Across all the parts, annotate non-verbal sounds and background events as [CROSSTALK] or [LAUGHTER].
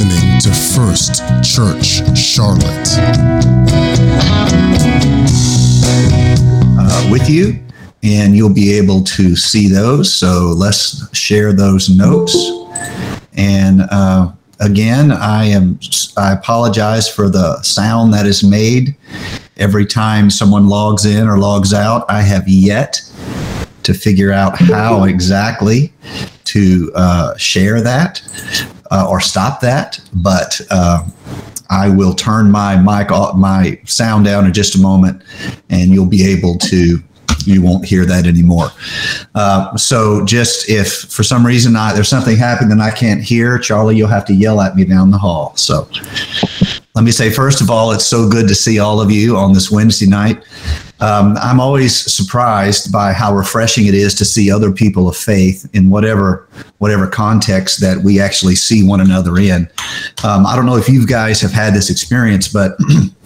listening to First Church Charlotte. Uh, with you, and you'll be able to see those. So let's share those notes. And uh, again, I am I apologize for the sound that is made every time someone logs in or logs out. I have yet to figure out how exactly to uh, share that uh, or stop that, but uh, I will turn my mic off, my sound down in just a moment, and you'll be able to. You won't hear that anymore. Uh, so, just if for some reason I, there's something happening that I can't hear, Charlie, you'll have to yell at me down the hall. So, let me say, first of all, it's so good to see all of you on this Wednesday night. Um, I'm always surprised by how refreshing it is to see other people of faith in whatever whatever context that we actually see one another in. Um, I don't know if you guys have had this experience, but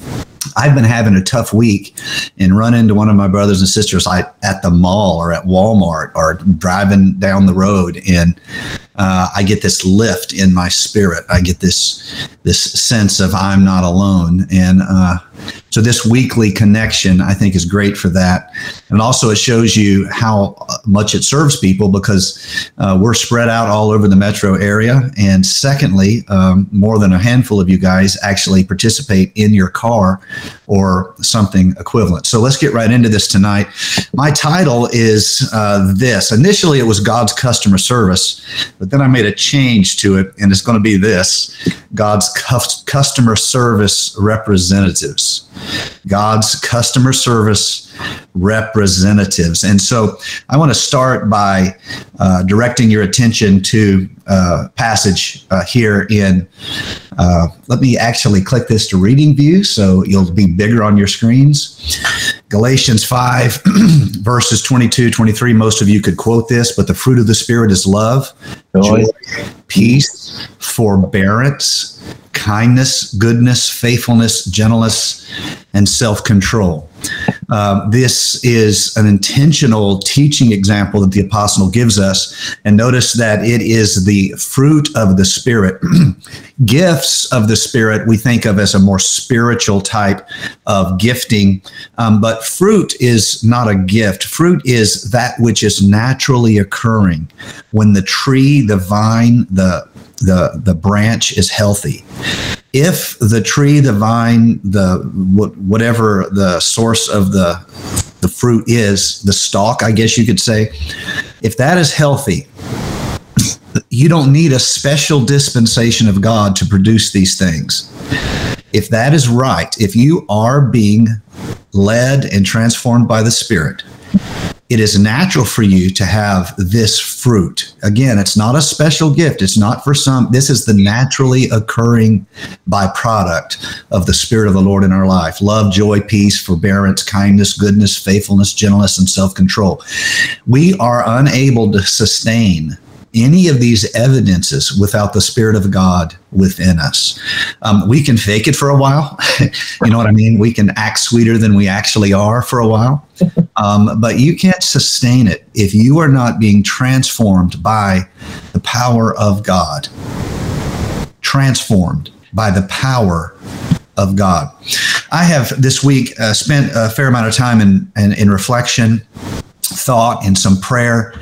[CLEARS THROAT] I've been having a tough week and run into one of my brothers and sisters at the mall or at Walmart or driving down the road and uh, I get this lift in my spirit. I get this this sense of I'm not alone, and uh, so this weekly connection I think is great for that. And also it shows you how much it serves people because uh, we're spread out all over the metro area. And secondly, um, more than a handful of you guys actually participate in your car or something equivalent. So let's get right into this tonight. My title is uh, this. Initially, it was God's customer service, but then I made a change to it, and it's going to be this God's customer service representatives. God's customer service representatives. And so I want to start by uh, directing your attention to a uh, passage uh, here in, uh, let me actually click this to reading view so you'll be bigger on your screens. Galatians 5, [CLEARS THROAT] verses 22, 23. Most of you could quote this, but the fruit of the Spirit is love, joy, peace, forbearance kindness, goodness, faithfulness, gentleness, and self control. Uh, this is an intentional teaching example that the apostle gives us. And notice that it is the fruit of the Spirit. [CLEARS THROAT] Gifts of the Spirit we think of as a more spiritual type of gifting, um, but fruit is not a gift. Fruit is that which is naturally occurring when the tree, the vine, the the the branch is healthy. If the tree the vine the whatever the source of the the fruit is the stalk i guess you could say if that is healthy [LAUGHS] you don't need a special dispensation of god to produce these things. If that is right if you are being led and transformed by the spirit it is natural for you to have this fruit. Again, it's not a special gift. It's not for some. This is the naturally occurring byproduct of the Spirit of the Lord in our life love, joy, peace, forbearance, kindness, goodness, faithfulness, gentleness, and self control. We are unable to sustain any of these evidences without the Spirit of God within us. Um, we can fake it for a while. [LAUGHS] you know what I mean? We can act sweeter than we actually are for a while. Um, but you can't sustain it if you are not being transformed by the power of God. Transformed by the power of God. I have this week uh, spent a fair amount of time in, in, in reflection thought and some prayer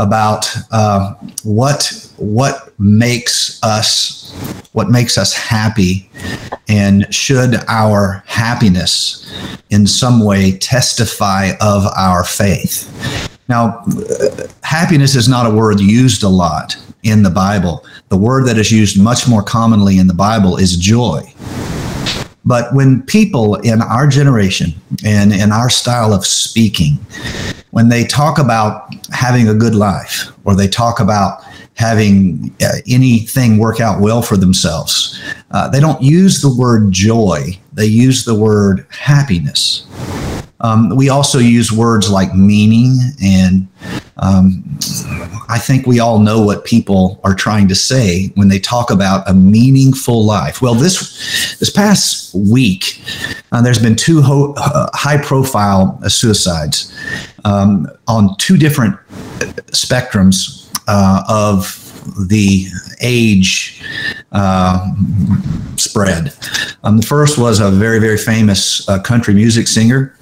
about uh, what what makes us what makes us happy and should our happiness in some way testify of our faith. Now happiness is not a word used a lot in the bible. The word that is used much more commonly in the bible is joy. But when people in our generation and in our style of speaking when they talk about having a good life or they talk about having uh, anything work out well for themselves, uh, they don't use the word joy, they use the word happiness. Um, we also use words like meaning, and um, I think we all know what people are trying to say when they talk about a meaningful life. Well, this this past week, uh, there's been two ho- uh, high-profile suicides um, on two different spectrums uh, of the age uh, spread. Um, the first was a very, very famous uh, country music singer.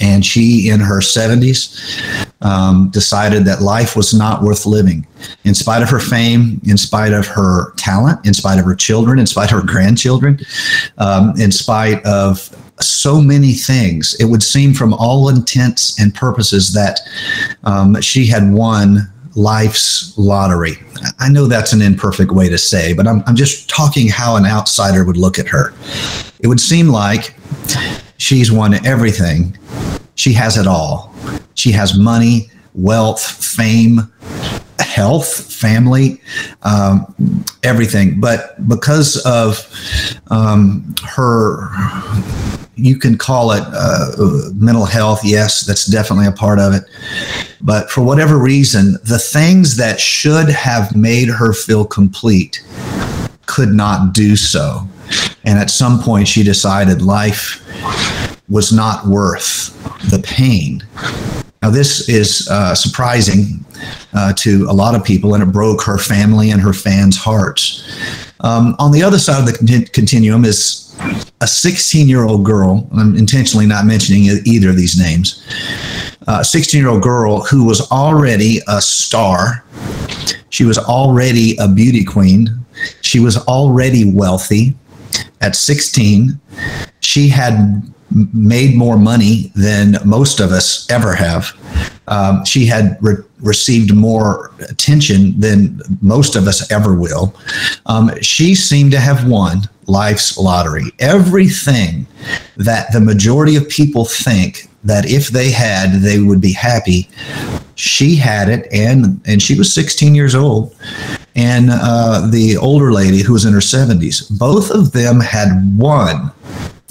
And she, in her 70s, um, decided that life was not worth living. In spite of her fame, in spite of her talent, in spite of her children, in spite of her grandchildren, um, in spite of so many things, it would seem from all intents and purposes that um, she had won life's lottery. I know that's an imperfect way to say, but I'm, I'm just talking how an outsider would look at her. It would seem like she's won everything, she has it all. She has money, wealth, fame, health, family, um, everything. But because of um, her, you can call it uh, mental health. Yes, that's definitely a part of it. But for whatever reason, the things that should have made her feel complete could not do so. And at some point, she decided life was not worth the pain. Now, this is uh, surprising uh, to a lot of people, and it broke her family and her fans' hearts. Um, on the other side of the continuum is a 16 year old girl. I'm intentionally not mentioning either of these names. A 16 year old girl who was already a star. She was already a beauty queen. She was already wealthy. At 16, she had made more money than most of us ever have. Um, she had re- received more attention than most of us ever will. Um, she seemed to have won life's lottery. Everything that the majority of people think that if they had, they would be happy. She had it, and and she was 16 years old, and uh, the older lady who was in her 70s. Both of them had won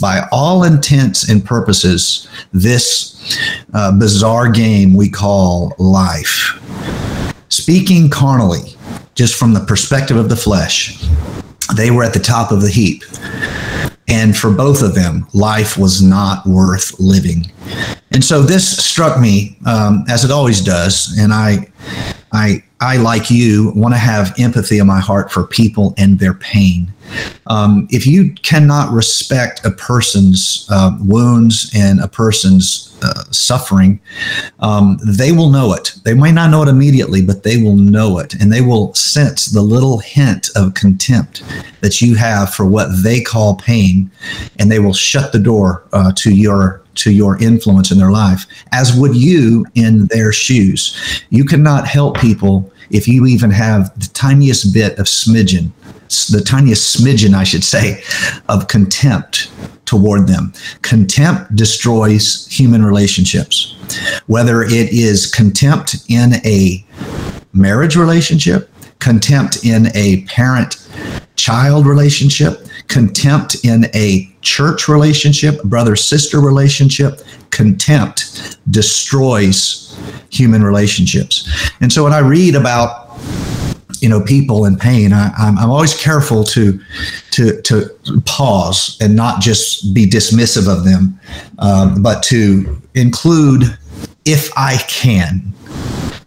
by all intents and purposes, this uh, bizarre game we call life. Speaking carnally, just from the perspective of the flesh, they were at the top of the heap. And for both of them, life was not worth living. And so this struck me, um, as it always does. And I, I, I, like you, want to have empathy in my heart for people and their pain. Um, if you cannot respect a person's uh, wounds and a person's uh, suffering, um, they will know it. They might not know it immediately, but they will know it. And they will sense the little hint of contempt that you have for what they call pain. And they will shut the door uh, to your to your influence in their life, as would you in their shoes. You cannot help people if you even have the tiniest bit of smidgen the tiniest smidgen, I should say, of contempt toward them. Contempt destroys human relationships. Whether it is contempt in a marriage relationship, contempt in a parent child relationship, contempt in a church relationship, brother sister relationship, contempt destroys human relationships. And so when I read about you know people in pain I, am I'm always careful to to to pause and not just be dismissive of them um, but to include if i can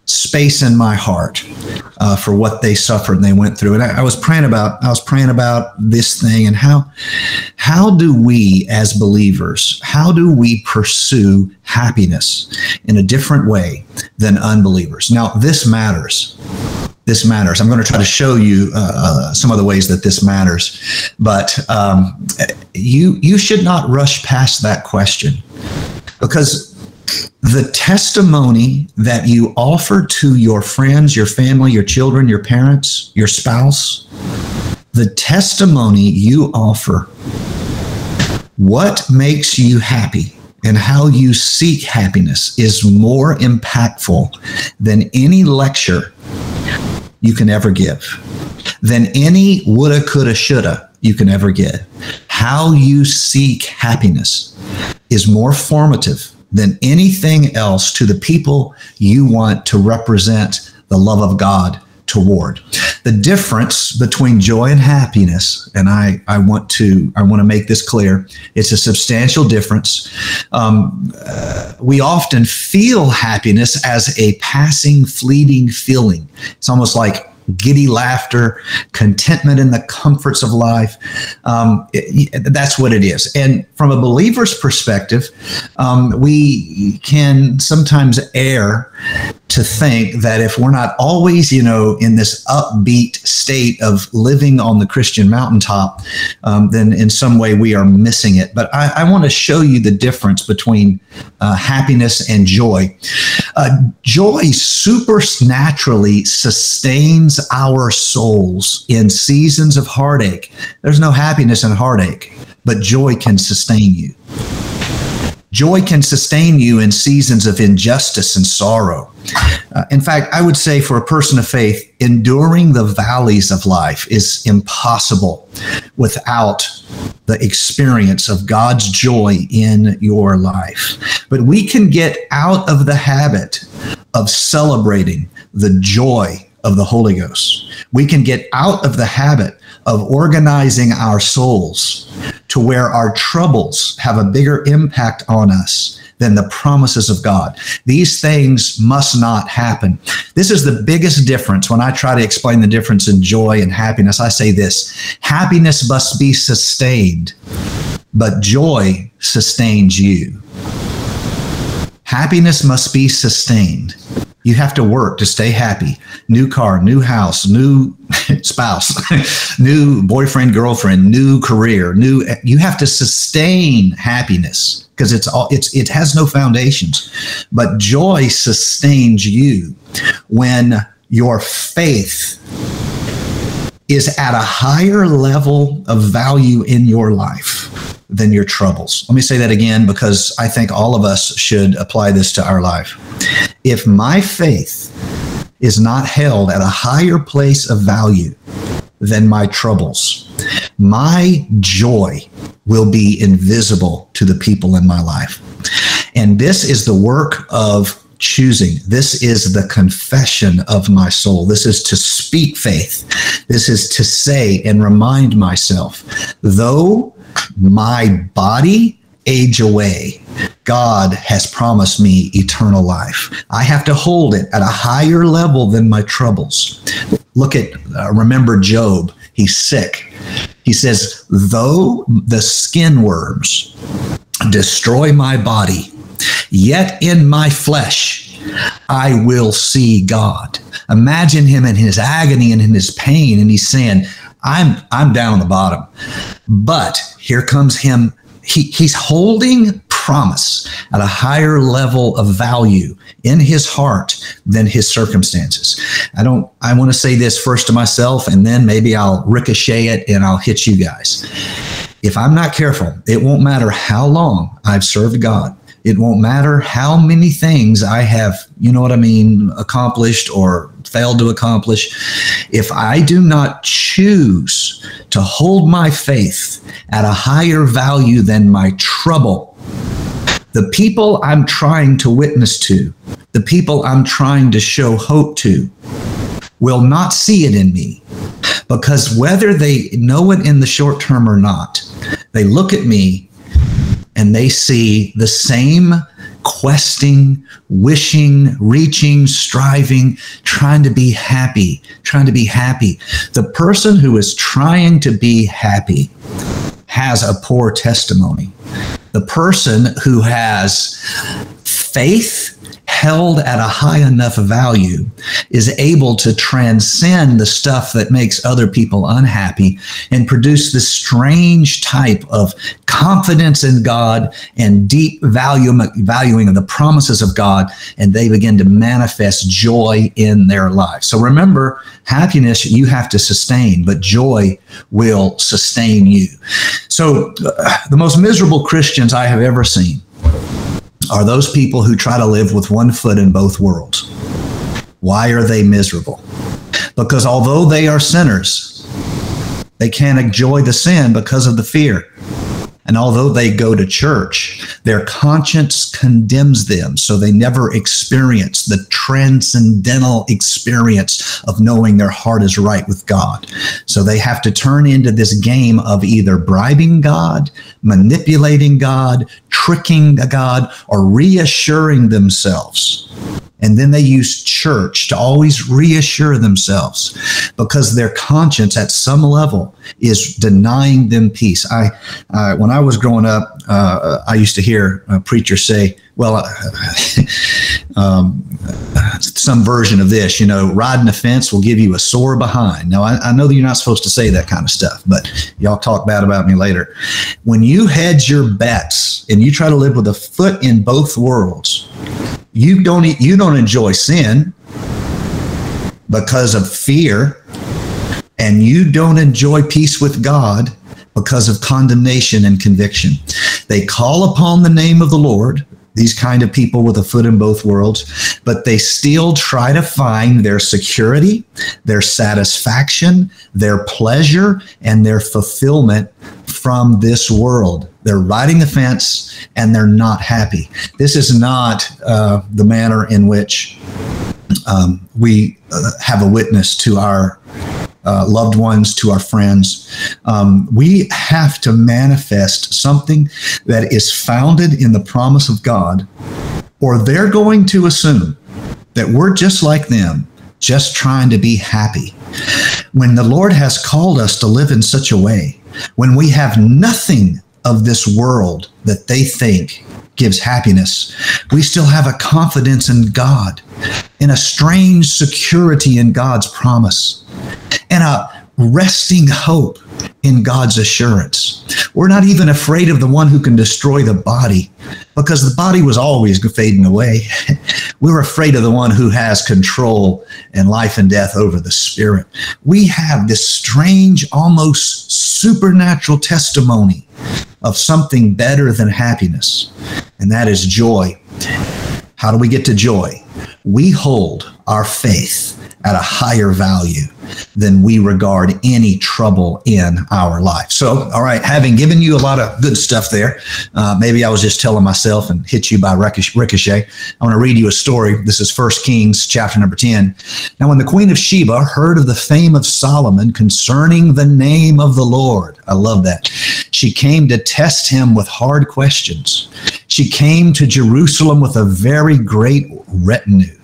space in my heart uh, for what they suffered and they went through. And I, I was praying about i was praying about this thing and how how do we as believers how do we pursue happiness in a different way than unbelievers? Now this matters this matters. I'm going to try to show you uh, uh, some of the ways that this matters, but um, you you should not rush past that question because the testimony that you offer to your friends, your family, your children, your parents, your spouse, the testimony you offer, what makes you happy and how you seek happiness is more impactful than any lecture you can ever give, than any woulda, coulda, shoulda you can ever get. How you seek happiness is more formative than anything else to the people you want to represent the love of God toward. The difference between joy and happiness, and I, I want to I want to make this clear. It's a substantial difference. Um, uh, we often feel happiness as a passing, fleeting feeling. It's almost like giddy laughter, contentment in the comforts of life. Um, it, that's what it is. And from a believer's perspective, um, we can sometimes err to think that if we're not always, you know, in this upbeat state of living on the Christian mountaintop, um, then in some way we are missing it. But I, I want to show you the difference between uh, happiness and joy. Uh, joy supernaturally sustains our souls in seasons of heartache. There's no happiness in heartache, but joy can sustain you. Joy can sustain you in seasons of injustice and sorrow. Uh, in fact, I would say for a person of faith, enduring the valleys of life is impossible without the experience of God's joy in your life. But we can get out of the habit of celebrating the joy of the Holy Ghost. We can get out of the habit of organizing our souls to where our troubles have a bigger impact on us than the promises of God. These things must not happen. This is the biggest difference when I try to explain the difference in joy and happiness. I say this happiness must be sustained, but joy sustains you. Happiness must be sustained. You have to work to stay happy. New car, new house, new [LAUGHS] spouse, [LAUGHS] new boyfriend, girlfriend, new career, new you have to sustain happiness because it's all it's it has no foundations. But joy sustains you when your faith is at a higher level of value in your life than your troubles. Let me say that again because I think all of us should apply this to our life. If my faith is not held at a higher place of value than my troubles, my joy will be invisible to the people in my life. And this is the work of choosing. This is the confession of my soul. This is to speak faith. This is to say and remind myself, though my body age away, God has promised me eternal life. I have to hold it at a higher level than my troubles. Look at, uh, remember Job. He's sick. He says, though the skin worms destroy my body, yet in my flesh I will see God. Imagine him in his agony and in his pain, and he's saying, I'm I'm down on the bottom. But here comes him. He, he's holding promise at a higher level of value in his heart than his circumstances. I don't I want to say this first to myself and then maybe I'll ricochet it and I'll hit you guys. If I'm not careful, it won't matter how long I've served God. It won't matter how many things I have, you know what I mean, accomplished or failed to accomplish. If I do not choose to hold my faith at a higher value than my trouble, the people I'm trying to witness to, the people I'm trying to show hope to, will not see it in me. Because whether they know it in the short term or not, they look at me and they see the same questing, wishing, reaching, striving, trying to be happy, trying to be happy. The person who is trying to be happy has a poor testimony the person who has faith held at a high enough value is able to transcend the stuff that makes other people unhappy and produce this strange type of confidence in God and deep value, valuing of the promises of God, and they begin to manifest joy in their life. So remember, happiness you have to sustain, but joy will sustain you. So uh, the most miserable Christians I have ever seen are those people who try to live with one foot in both worlds. Why are they miserable? Because although they are sinners, they can't enjoy the sin because of the fear. And although they go to church, their conscience condemns them. So they never experience the transcendental experience of knowing their heart is right with God. So they have to turn into this game of either bribing God, manipulating God, tricking God, or reassuring themselves And then they use church to always reassure themselves because their conscience at some level is denying them peace. I, uh, when I was growing up, uh, I used to hear a preacher say, well, uh, [LAUGHS] um, some version of this, you know, riding a fence will give you a sore behind. Now, I, I, know that you're not supposed to say that kind of stuff, but y'all talk bad about me later. When you hedge your bets and you try to live with a foot in both worlds, you don't you don't enjoy sin because of fear, and you don't enjoy peace with God because of condemnation and conviction. They call upon the name of the Lord these kind of people with a foot in both worlds, but they still try to find their security, their satisfaction, their pleasure, and their fulfillment from this world. They're riding the fence and they're not happy. This is not uh, the manner in which um, we uh, have a witness to our uh, loved ones, to our friends. Um, we have to manifest something that is founded in the promise of God, or they're going to assume that we're just like them, just trying to be happy. When the Lord has called us to live in such a way, when we have nothing of this world that they think gives happiness, we still have a confidence in God, in a strange security in God's promise and a resting hope in God's assurance. We're not even afraid of the one who can destroy the body because the body was always fading away. [LAUGHS] We're afraid of the one who has control and life and death over the spirit. We have this strange, almost supernatural testimony of something better than happiness, and that is joy. How do we get to joy? We hold our faith at a higher value than we regard any trouble in our life. So, all right, having given you a lot of good stuff there, uh, maybe I was just telling myself and hit you by ricochet. I want to read you a story. This is First Kings chapter number 10. Now, when the queen of Sheba heard of the fame of Solomon concerning the name of the Lord, I love that. She came to test him with hard questions. She came to Jerusalem with a very great retinue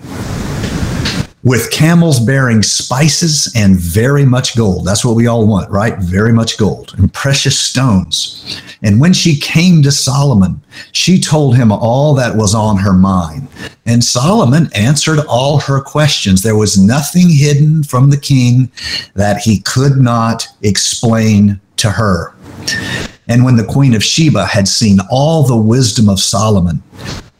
with camels bearing spices and very much gold. That's what we all want, right? Very much gold and precious stones. And when she came to Solomon, she told him all that was on her mind. And Solomon answered all her questions. There was nothing hidden from the king that he could not explain to her. And when the queen of Sheba had seen all the wisdom of Solomon,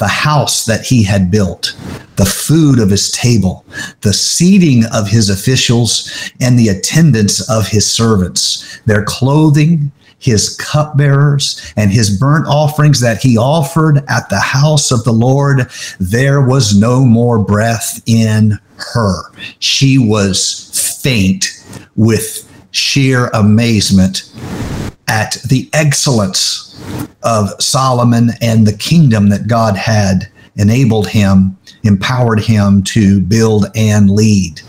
the house that he had built, the food of his table, the seating of his officials, and the attendance of his servants, their clothing, his cupbearers, and his burnt offerings that he offered at the house of the Lord, there was no more breath in her. She was faint with sheer amazement at the excellence of Solomon and the kingdom that God had enabled him, empowered him to build and lead.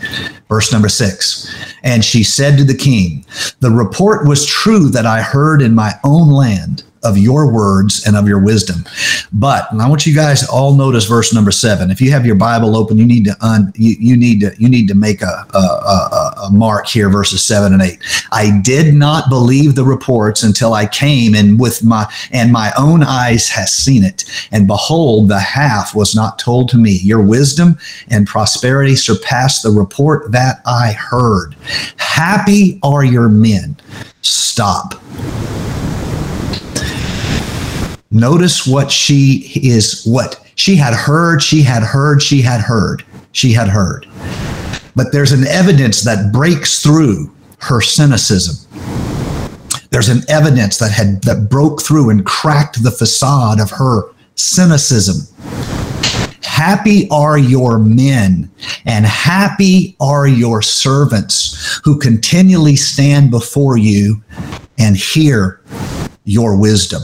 Verse number six. And she said to the king, The report was true that I heard in my own land of your words and of your wisdom. But I want you guys to all notice verse number seven. If you have your Bible open, you need to un, you, you need to you need to make a, a, a, a mark here, verses seven and eight. I did not believe the reports until I came and with my and my own eyes has seen it. And behold, the half was not told to me. Your wisdom and prosperity surpassed the report that I heard. Happy are your men. Stop Notice what she is, what she had heard, she had heard, she had heard, she had heard. But there's an evidence that breaks through her cynicism. There's an evidence that had that broke through and cracked the facade of her cynicism. Happy are your men and happy are your servants who continually stand before you and hear your wisdom.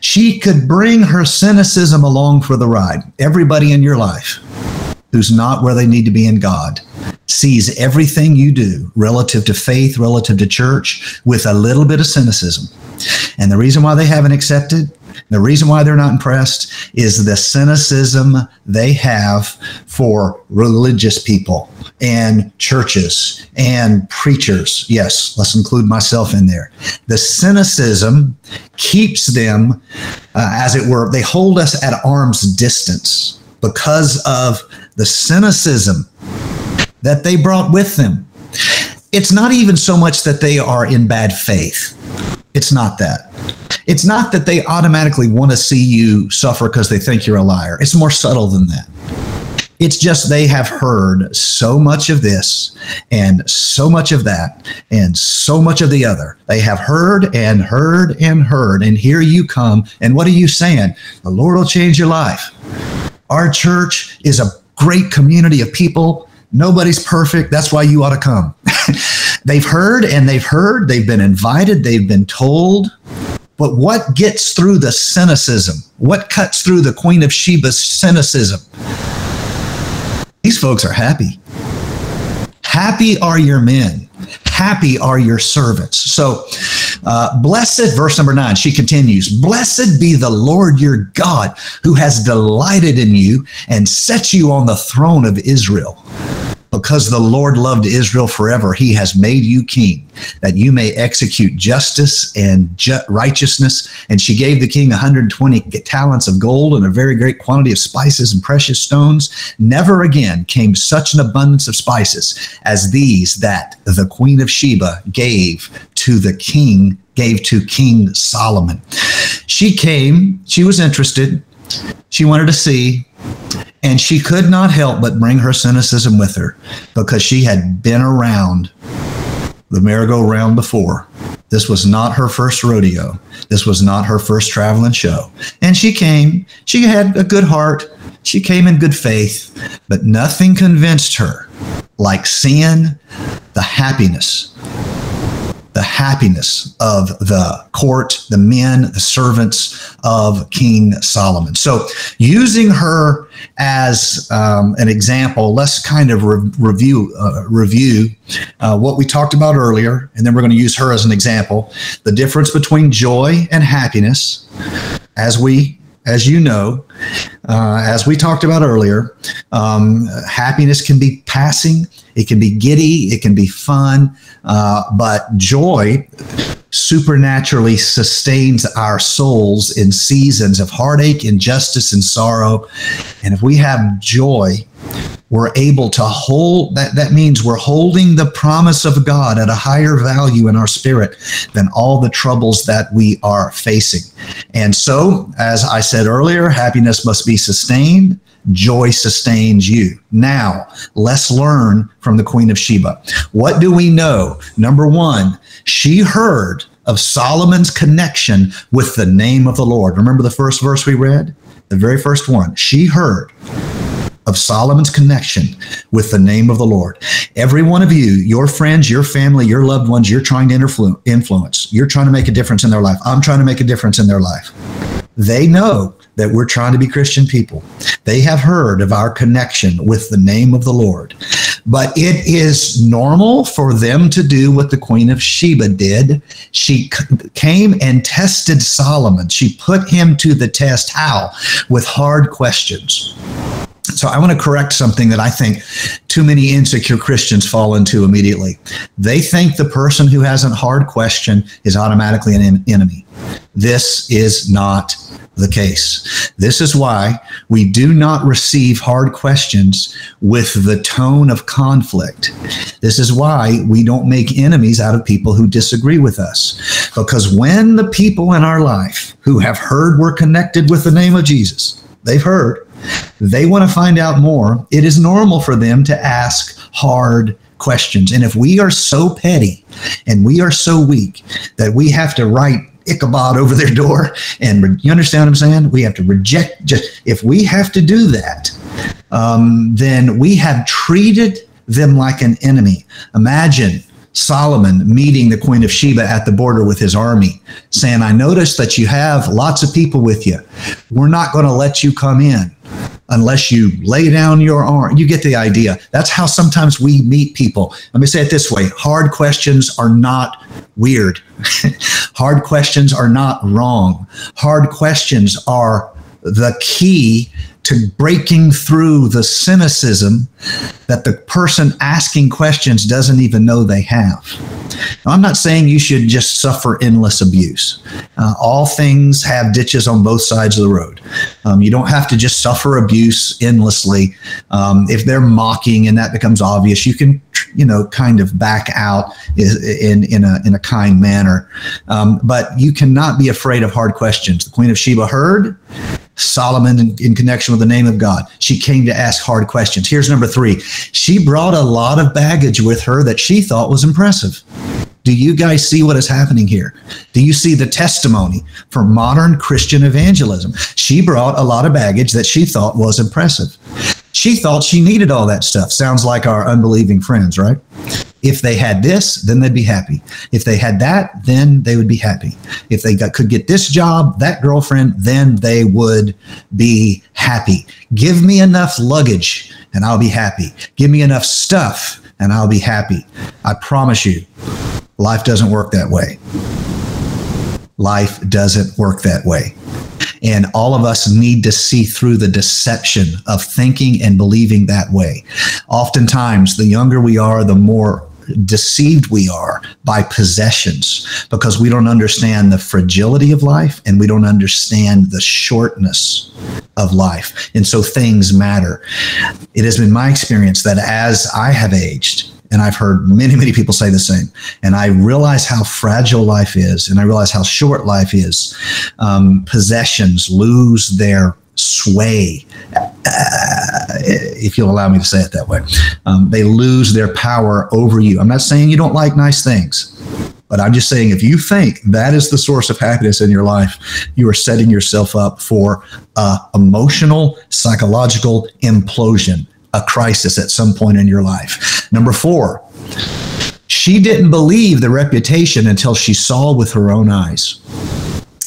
She could bring her cynicism along for the ride. Everybody in your life who's not where they need to be in God sees everything you do relative to faith, relative to church, with a little bit of cynicism. And the reason why they haven't accepted The reason why they're not impressed is the cynicism they have for religious people and churches and preachers. Yes, let's include myself in there. The cynicism keeps them, uh, as it were, they hold us at arm's distance because of the cynicism that they brought with them. It's not even so much that they are in bad faith. It's not that. It's not that they automatically want to see you suffer because they think you're a liar. It's more subtle than that. It's just they have heard so much of this and so much of that and so much of the other. They have heard and heard and heard. And here you come. And what are you saying? The Lord will change your life. Our church is a great community of people. Nobody's perfect. That's why you ought to come. [LAUGHS] they've heard and they've heard. They've been invited. They've been told. But what gets through the cynicism? What cuts through the Queen of Sheba's cynicism? These folks are happy. Happy are your men. Happy are your servants. So, uh, blessed, verse number nine, she continues, Blessed be the Lord your God who has delighted in you and set you on the throne of Israel. Because the Lord loved Israel forever, he has made you king, that you may execute justice and ju- righteousness. And she gave the king 120 talents of gold and a very great quantity of spices and precious stones. Never again came such an abundance of spices as these that the queen of Sheba gave to the king, gave to King Solomon. She came, she was interested, she wanted to see, and she could not help but bring her cynicism with her because she had been around the merry-go-round before. This was not her first rodeo. This was not her first traveling show. And she came, she had a good heart, she came in good faith, but nothing convinced her like seeing the happiness the happiness of the court, the men, the servants of King Solomon. So, using her as um, an example, let's kind of re- review uh, review uh, what we talked about earlier, and then we're going to use her as an example. The difference between joy and happiness, as we as you know, uh, as we talked about earlier, um, happiness can be passing, it can be giddy, it can be fun, uh, but joy supernaturally sustains our souls in seasons of heartache, injustice, and sorrow. And if we have joy, we're able to hold that that means we're holding the promise of god at a higher value in our spirit than all the troubles that we are facing. And so as i said earlier happiness must be sustained. Joy sustains you. Now let's learn from the queen of sheba. What do we know? Number one she heard of solomon's connection with the name of the lord remember the first verse we read the very first one she heard of Solomon's connection with the name of the Lord. Every one of you, your friends, your family, your loved ones, you're trying to influence. You're trying to make a difference in their life. I'm trying to make a difference in their life. They know that we're trying to be Christian people. They have heard of our connection with the name of the Lord. But it is normal for them to do what the Queen of Sheba did. She came and tested Solomon. She put him to the test. How? With hard questions. So I want to correct something that I think too many insecure Christians fall into immediately. They think the person who has a hard question is automatically an enemy. This is not the case. This is why we do not receive hard questions with the tone of conflict. This is why we don't make enemies out of people who disagree with us. Because when the people in our life who have heard we're connected with the name of Jesus, they've heard, they want to find out more. It is normal for them to ask hard questions. And if we are so petty and we are so weak that we have to write Ichabod over their door, and you understand what I'm saying? We have to reject. Just if we have to do that, um, then we have treated them like an enemy. Imagine Solomon meeting the Queen of Sheba at the border with his army, saying, I notice that you have lots of people with you. We're not going to let you come in unless you lay down your arm. You get the idea. That's how sometimes we meet people. Let me say it this way hard questions are not weird. [LAUGHS] Hard questions are not wrong. Hard questions are the key to breaking through the cynicism that the person asking questions doesn't even know they have. Now, I'm not saying you should just suffer endless abuse. Uh, all things have ditches on both sides of the road. Um, you don't have to just suffer abuse endlessly. Um, if they're mocking and that becomes obvious, you can, you know, kind of back out in in a in a kind manner. Um, but you cannot be afraid of hard questions. The Queen of Sheba heard. Solomon in, in, connection with the name of God. She came to ask hard questions. Here's number three. She brought a lot of baggage with her that she thought was impressive. Do you guys see what is happening here? Do you see the testimony for modern Christian evangelism? She brought a lot of baggage that she thought was impressive. She thought she needed all that stuff. Sounds like our unbelieving friends, right? If they had this, then they'd be happy. If they had that, then they would be happy. If they got, could get this job, that girlfriend, then they would be happy. Give me enough luggage and I'll be happy. Give me enough stuff and I'll be happy. I promise you, life doesn't work that way. Life doesn't work that way. And all of us need to see through the deception of thinking and believing that way. Oftentimes, the younger we are, the more deceived we are by possessions because we don't understand the fragility of life and we don't understand the shortness of life. And so things matter. It has been my experience that as I have aged, and I've heard many, many people say the same. And I realize how fragile life is, and I realize how short life is. Um, possessions lose their sway, uh, if you'll allow me to say it that way. Um, they lose their power over you. I'm not saying you don't like nice things. But I'm just saying, if you think that is the source of happiness in your life, you are setting yourself up for uh, emotional, psychological implosion a crisis at some point in your life. Number four, she didn't believe the reputation until she saw with her own eyes.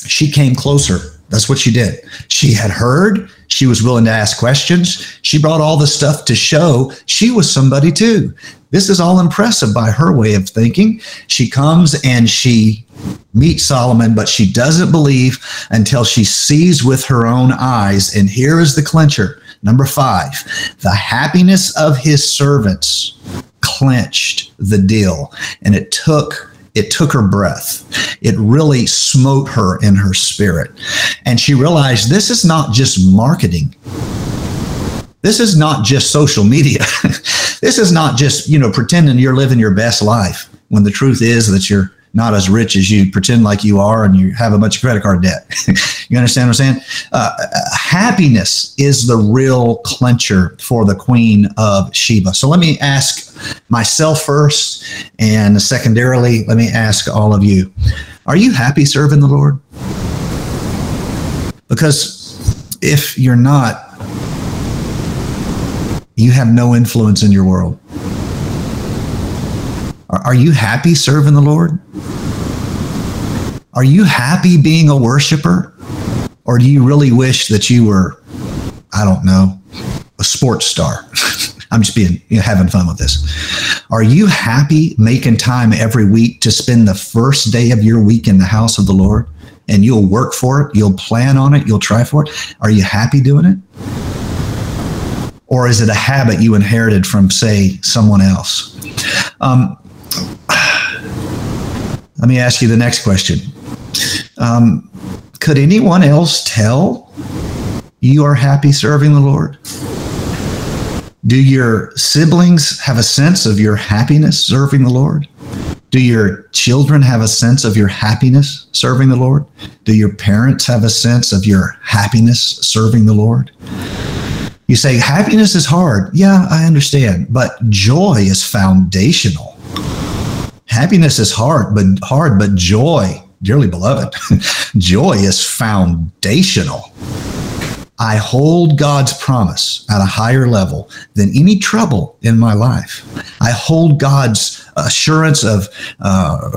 She came closer. That's what she did. She had heard, she was willing to ask questions. She brought all the stuff to show she was somebody too. This is all impressive by her way of thinking. She comes and she meets Solomon, but she doesn't believe until she sees with her own eyes. And here is the clincher Number five, the happiness of his servants clenched the deal, and it took it took her breath. It really smote her in her spirit. And she realized this is not just marketing. This is not just social media. [LAUGHS] this is not just, you know, pretending you're living your best life when the truth is that you're not as rich as you pretend like you are and you have a bunch of credit card debt. [LAUGHS] you understand what I'm saying? Uh, happiness is the real clincher for the Queen of Sheba. So let me ask myself first, and secondarily, let me ask all of you Are you happy serving the Lord? Because if you're not, you have no influence in your world. Are you happy serving the Lord? Are you happy being a worshiper? Or do you really wish that you were, I don't know, a sports star? [LAUGHS] I'm just being you know, having fun with this. Are you happy making time every week to spend the first day of your week in the house of the Lord? And you'll work for it, you'll plan on it, you'll try for it. Are you happy doing it? Or is it a habit you inherited from, say, someone else? Um, let me ask you the next question. Um, could anyone else tell you are happy serving the Lord? Do your siblings have a sense of your happiness serving the Lord? Do your children have a sense of your happiness serving the Lord? Do your parents have a sense of your happiness serving the Lord? You say happiness is hard. Yeah, I understand, but joy is foundational. Happiness is hard, but hard, but joy dearly beloved, [LAUGHS] joy is foundational. I hold God's promise at a higher level than any trouble in my life. I hold God's assurance of uh,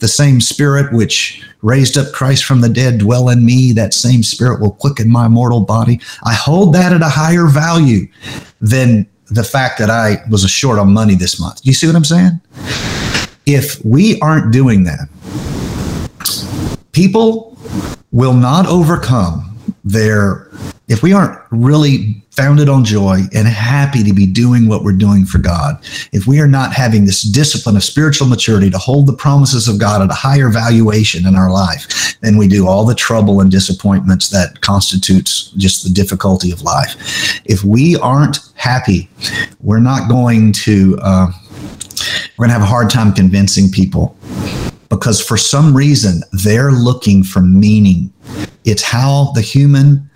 the same spirit which raised up Christ from the dead dwell in me. That same spirit will quicken my mortal body. I hold that at a higher value than the fact that I was short on money this month. You see what I'm saying? If we aren't doing that, people will not overcome their if we aren't really founded on joy and happy to be doing what we're doing for God, if we are not having this discipline of spiritual maturity to hold the promises of God at a higher valuation in our life, then we do all the trouble and disappointments that constitutes just the difficulty of life. If we aren't happy, we're not going to uh, we're going to have a hard time convincing people because for some reason they're looking for meaning. It's how the human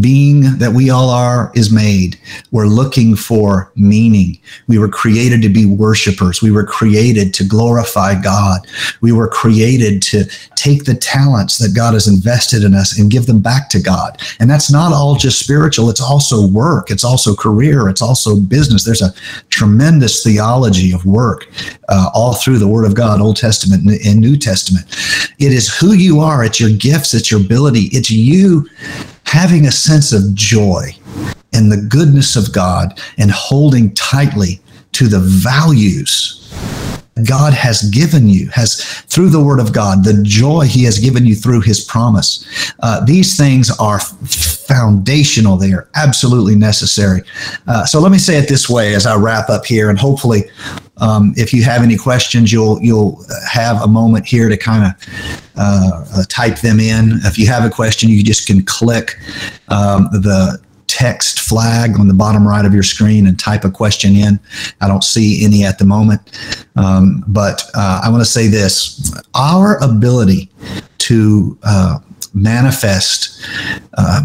being that we all are is made. We're looking for meaning. We were created to be worshipers. We were created to glorify God. We were created to take the talents that God has invested in us and give them back to God. And that's not all just spiritual, it's also work, it's also career, it's also business. There's a tremendous theology of work uh, all through the Word of God, Old Testament and New Testament. It is who you are, it's your gifts, it's your ability, it's you having a sense of joy in the goodness of God and holding tightly to the values God has given you, has through the word of God, the joy he has given you through his promise. Uh, these things are foundational. They are absolutely necessary. Uh, so let me say it this way as I wrap up here, and hopefully, um, if you have any questions, you'll you'll have a moment here to kind of uh, type them in. If you have a question, you just can click um, the text flag on the bottom right of your screen and type a question in. I don't see any at the moment. Um, but uh, I want to say this our ability to uh, manifest uh,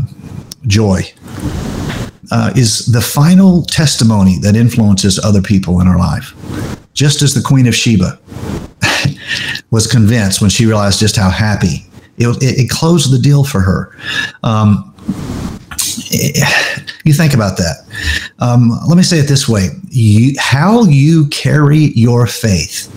joy. Uh, is the final testimony that influences other people in our life. Just as the Queen of Sheba [LAUGHS] was convinced when she realized just how happy it, it, closed the deal for her. Um, you think about that. Um, let me say it this way you, how you carry your faith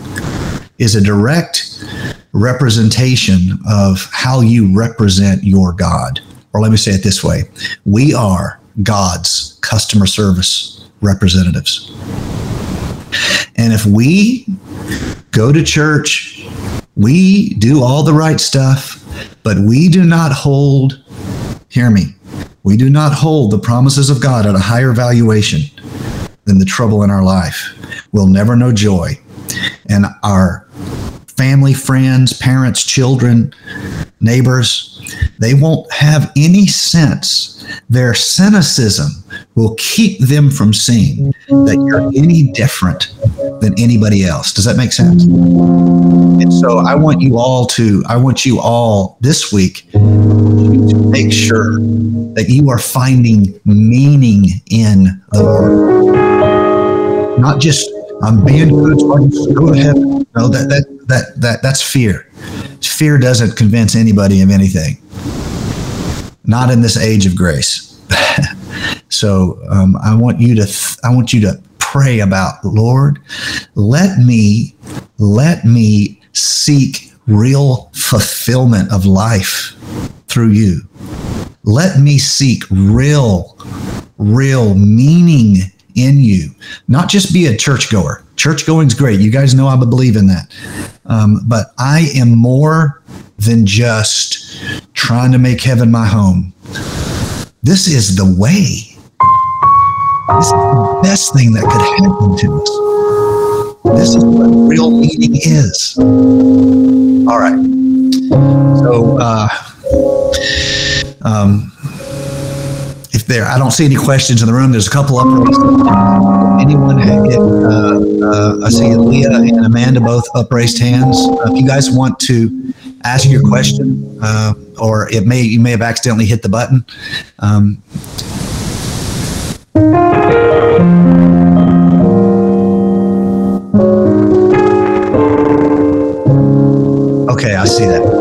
is a direct representation of how you represent your God. Or let me say it this way we are God's customer service representatives. And if we go to church, we do all the right stuff, but we do not hold, hear me, we do not hold the promises of God at a higher valuation than the trouble in our life. We'll never know joy. And our family, friends, parents, children, neighbors, they won't have any sense. Their cynicism will keep them from seeing that you're any different than anybody else. Does that make sense? And so I want you all to, I want you all this week to make sure that you are finding meaning in the Lord. Not just I'm being good so I go to heaven. No, that that that that that's fear. Fear doesn't convince anybody of anything. Not in this age of grace. [LAUGHS] so um, I want you to th- I want you to pray about Lord. Let me let me seek real fulfillment of life through you. Let me seek real, real meaning in you, not just be a churchgoer. Church going's great. You guys know I believe in that. Um, but I am more than just trying to make heaven my home. This is the way. This is the best thing that could happen to us. This is what real meaning is. All right. So, uh, um, if there, I don't see any questions in the room. There's a couple up. Anyone? If, uh, uh, I see Leah and Amanda both upraised hands. Uh, if you guys want to ask your question, uh, or it may you may have accidentally hit the button. Um, okay, I see that.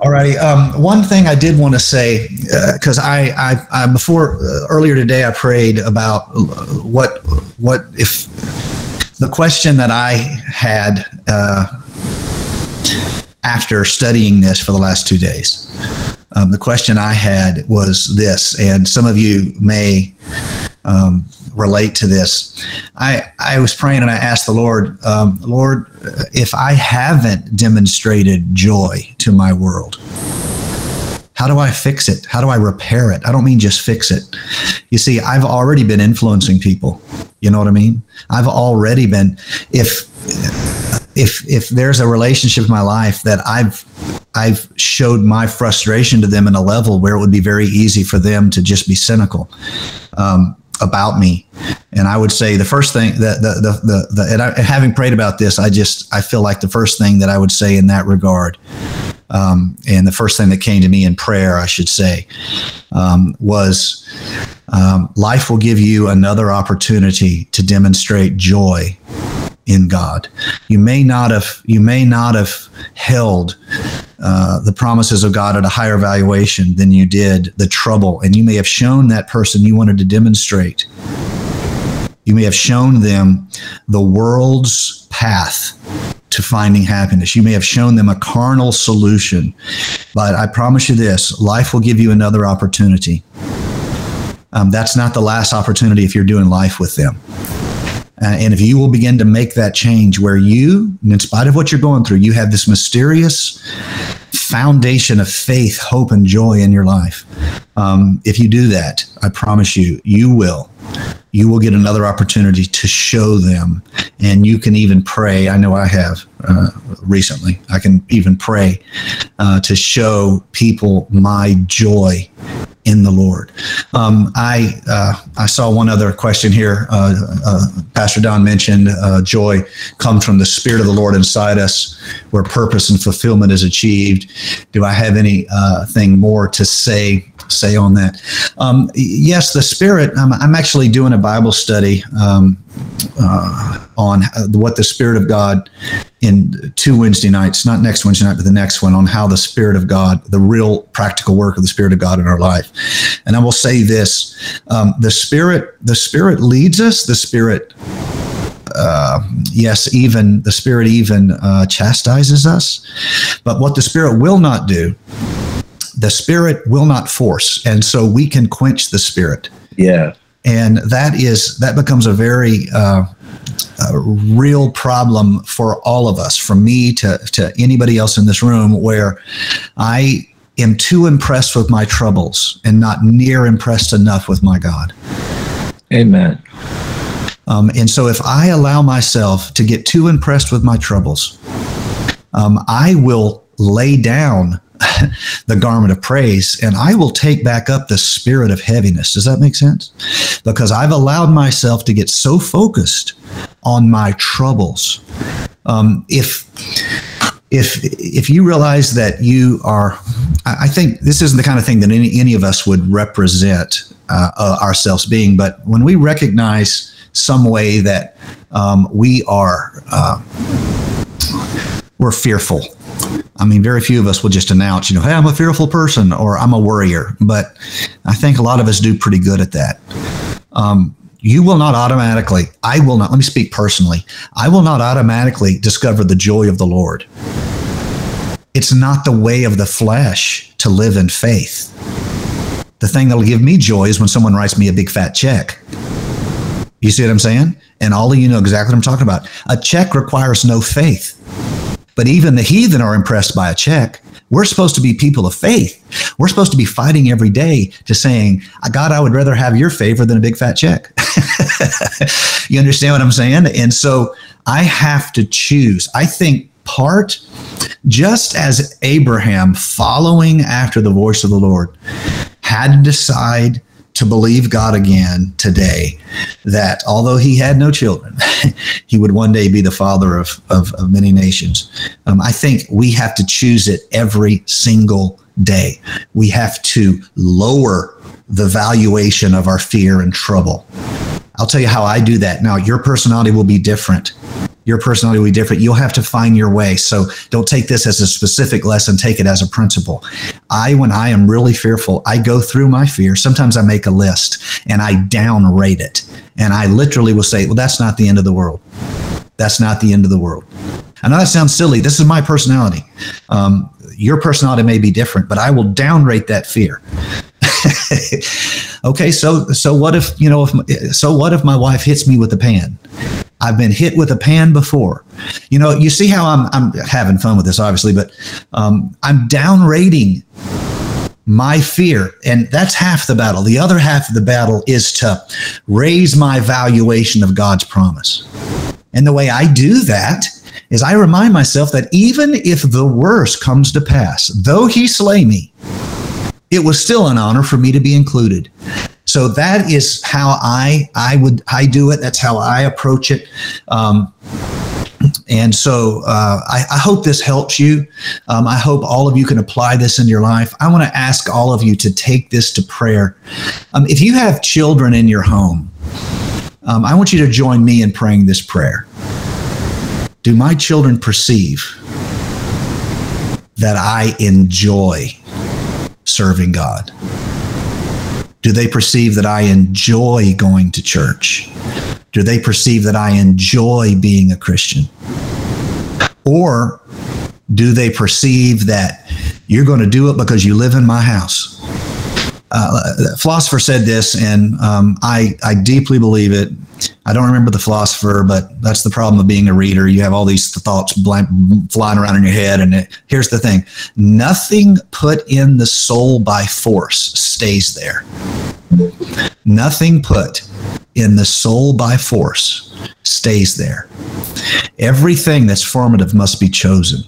All righty. Um, one thing I did want to say, because uh, I, I, I, before uh, earlier today, I prayed about what, what if the question that I had uh, after studying this for the last two days. Um, the question I had was this, and some of you may um, relate to this. I I was praying and I asked the Lord, um, Lord, if I haven't demonstrated joy to my world, how do I fix it? How do I repair it? I don't mean just fix it. You see, I've already been influencing people. You know what I mean? I've already been if if if there's a relationship in my life that I've I've showed my frustration to them in a level where it would be very easy for them to just be cynical um, about me. And I would say the first thing that the the the, the and, I, and having prayed about this, I just I feel like the first thing that I would say in that regard. Um, and the first thing that came to me in prayer, I should say, um, was um, life will give you another opportunity to demonstrate joy in God. You may not have you may not have held uh, the promises of God at a higher valuation than you did the trouble, and you may have shown that person you wanted to demonstrate. You may have shown them the world's path to finding happiness. You may have shown them a carnal solution, but I promise you this life will give you another opportunity. Um, that's not the last opportunity if you're doing life with them. Uh, and if you will begin to make that change where you, in spite of what you're going through, you have this mysterious foundation of faith, hope, and joy in your life. Um, if you do that, I promise you, you will. You will get another opportunity to show them. And you can even pray. I know I have uh, recently. I can even pray uh, to show people my joy in the Lord. Um, I uh, I saw one other question here. Uh, uh, Pastor Don mentioned uh, joy comes from the Spirit of the Lord inside us, where purpose and fulfillment is achieved. Do I have anything more to say say on that? Um, yes, the Spirit. I'm, I'm, actually doing a Bible study um, uh, on what the Spirit of God in two Wednesday nights, not next Wednesday night, but the next one, on how the Spirit of God, the real practical work of the Spirit of God in our life. And I will say this: um, the Spirit, the Spirit leads us. The Spirit. Uh, yes, even the Spirit even uh, chastises us. But what the Spirit will not do the spirit will not force and so we can quench the spirit. Yeah. And that is that becomes a very uh, a real problem for all of us from me to, to anybody else in this room where i am too impressed with my troubles and not near impressed enough with my god. Amen. Um, and so if i allow myself to get too impressed with my troubles um, i will lay down [LAUGHS] the garment of praise and I will take back up the spirit of heaviness. Does that make sense? Because I've allowed myself to get so focused on my troubles. Um, if if if you realize that you are, I think this isn't the kind of thing that any, any of us would represent uh, uh, ourselves being, but when we recognize some way that um, we are uh, we're fearful I mean, very few of us will just announce, you know, hey, I'm a fearful person or I'm a worrier. But I think a lot of us do pretty good at that. Um, you will not automatically, I will not, let me speak personally, I will not automatically discover the joy of the Lord. It's not the way of the flesh to live in faith. The thing that'll give me joy is when someone writes me a big fat check. You see what I'm saying? And all of you know exactly what I'm talking about. A check requires no faith. But even the heathen are impressed by a check. We're supposed to be people of faith. We're supposed to be fighting every day to saying, God, I would rather have your favor than a big fat check. [LAUGHS] you understand what I'm saying? And so I have to choose. I think part, just as Abraham following after the voice of the Lord had to decide to believe God again today that although he had no children, [LAUGHS] he would one day be the father of, of, of many nations. Um, I think we have to choose it every single day. We have to lower the valuation of our fear and trouble. I'll tell you how I do that. Now, your personality will be different your personality will be different. You'll have to find your way. So don't take this as a specific lesson, take it as a principle. I, when I am really fearful, I go through my fear. Sometimes I make a list and I downrate it. And I literally will say, well, that's not the end of the world. That's not the end of the world. I know that sounds silly. This is my personality. Um, your personality may be different, but I will downrate that fear. [LAUGHS] okay, so so what if you know if so what if my wife hits me with a pan? I've been hit with a pan before. You know, you see how I'm I'm having fun with this, obviously, but um, I'm downrating my fear, and that's half the battle. The other half of the battle is to raise my valuation of God's promise. And the way I do that is I remind myself that even if the worst comes to pass, though he slay me, it was still an honor for me to be included. So that is how I I would I do it. That's how I approach it. Um, and so uh, I, I, hope this helps you. Um, I hope all of you can apply this in your life. I want to ask all of you to take this to prayer. Um, if you have children in your home, um, I want you to join me in praying this prayer. Do my children perceive that I enjoy serving God? Do they perceive that I enjoy going to church? Do they perceive that I enjoy being a Christian? Or do they perceive that you're going to do it because you live in my house? Uh, philosopher said this, and um, I, I deeply believe it. I don't remember the philosopher, but that's the problem of being a reader. You have all these thoughts flying around in your head. And it, here's the thing nothing put in the soul by force stays there. Nothing put in the soul by force stays there. Everything that's formative must be chosen.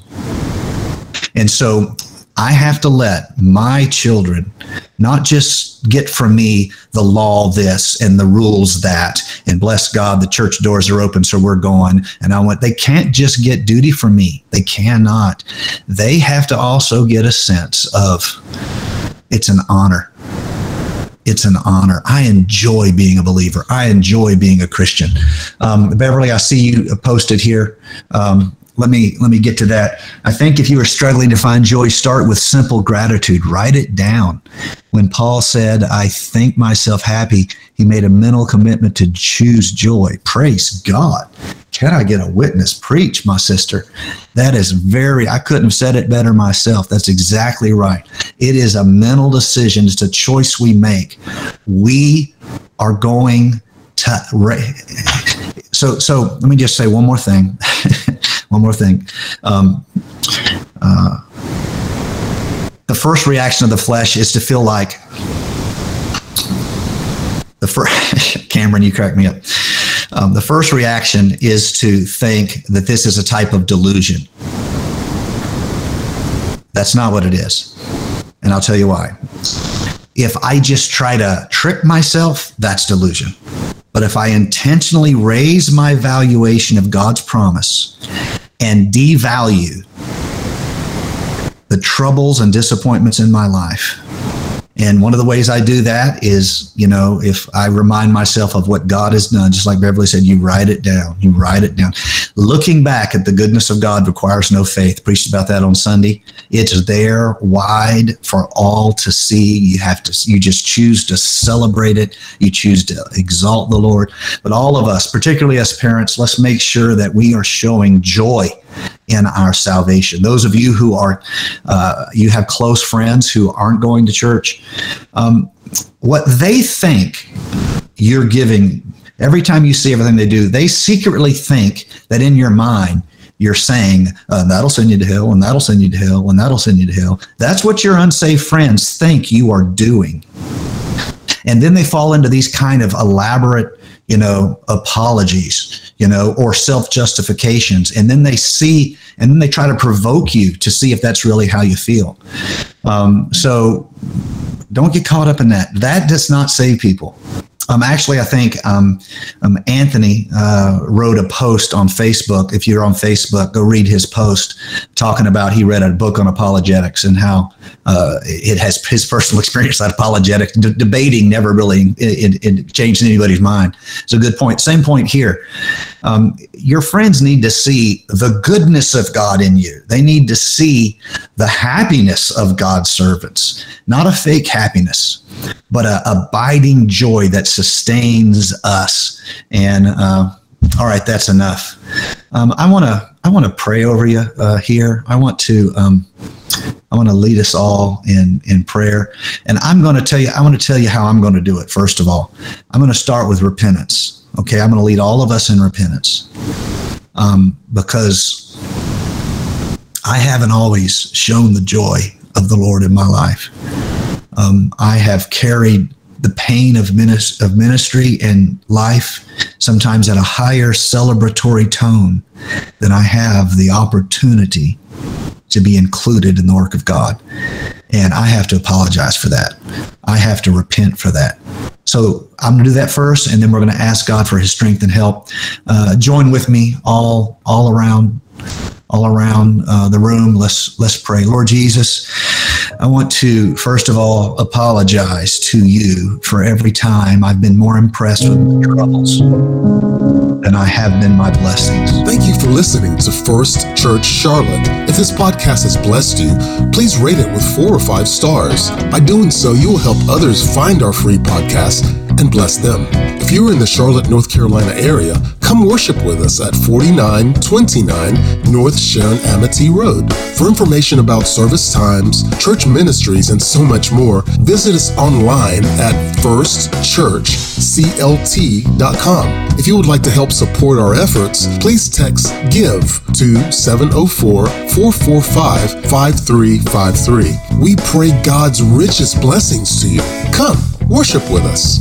And so I have to let my children not just get from me the law this and the rules that, and bless God, the church doors are open, so we're going. And I want, they can't just get duty from me. They cannot. They have to also get a sense of it's an honor. It's an honor. I enjoy being a believer. I enjoy being a Christian. Um, Beverly, I see you posted here. Um, let me let me get to that. I think if you are struggling to find joy, start with simple gratitude. Write it down. When Paul said, "I think myself happy," he made a mental commitment to choose joy. Praise God. Can I get a witness? Preach, my sister. That is very, I couldn't have said it better myself. That's exactly right. It is a mental decision, it's a choice we make. We are going to, [LAUGHS] so, so let me just say one more thing. [LAUGHS] one more thing. Um, uh, the first reaction of the flesh is to feel like the first [LAUGHS] Cameron, you crack me up. Um, the first reaction is to think that this is a type of delusion. That's not what it is. And I'll tell you why. If I just try to trick myself, that's delusion. But if I intentionally raise my valuation of God's promise and devalue the troubles and disappointments in my life. And one of the ways I do that is, you know, if I remind myself of what God has done, just like Beverly said, you write it down. You write it down. Looking back at the goodness of God requires no faith. Preached about that on Sunday. It's there wide for all to see. You have to, you just choose to celebrate it. You choose to exalt the Lord. But all of us, particularly as parents, let's make sure that we are showing joy in our salvation. Those of you who are, uh, you have close friends who aren't going to church, um, what they think you're giving every time you see everything they do, they secretly think that in your mind, you're saying uh, that'll send you to hell and that'll send you to hell and that'll send you to hell. That's what your unsafe friends think you are doing. And then they fall into these kind of elaborate you know, apologies, you know, or self justifications. And then they see, and then they try to provoke you to see if that's really how you feel. Um, so don't get caught up in that. That does not save people. Um, actually, I think um, um, Anthony uh, wrote a post on Facebook. If you're on Facebook, go read his post talking about he read a book on apologetics and how uh, it has his personal [LAUGHS] experience that apologetics debating never really it, it, it, changed anybody's mind. It's a good point. Same point here. Um, your friends need to see the goodness of God in you. They need to see the happiness of God's servants, not a fake happiness but a abiding joy that sustains us. And uh, all right, that's enough. Um, I want to I want to pray over you uh, here. I want to um, I want to lead us all in in prayer, and I'm going to tell you. I want to tell you how I'm going to do it. First of all, I'm going to start with repentance. Okay, I'm going to lead all of us in repentance, um, because I haven't always shown the joy of the Lord in my life. Um, I have carried the pain of, minis- of ministry and life sometimes at a higher celebratory tone than I have the opportunity to be included in the work of God. And I have to apologize for that. I have to repent for that. So I'm going to do that first, and then we're going to ask God for His strength and help. Uh, join with me all all around all around uh, the room. Let's let's pray. Lord Jesus, I want to first of all apologize to you for every time I've been more impressed with my troubles than I have been my blessings. Thank you for listening to First Church Charlotte. If this podcast has blessed you, please rate it with four or five stars. By doing so, you will help others find our free podcast and bless them. If you're in the Charlotte, North Carolina area, come worship with us at 4929 North Sharon Amity Road. For information about service times, church ministries, and so much more, visit us online at firstchurchclt.com. If you would like to help support our efforts, please text GIVE to 704 445 5353. We pray God's richest blessings to you. Come, worship with us.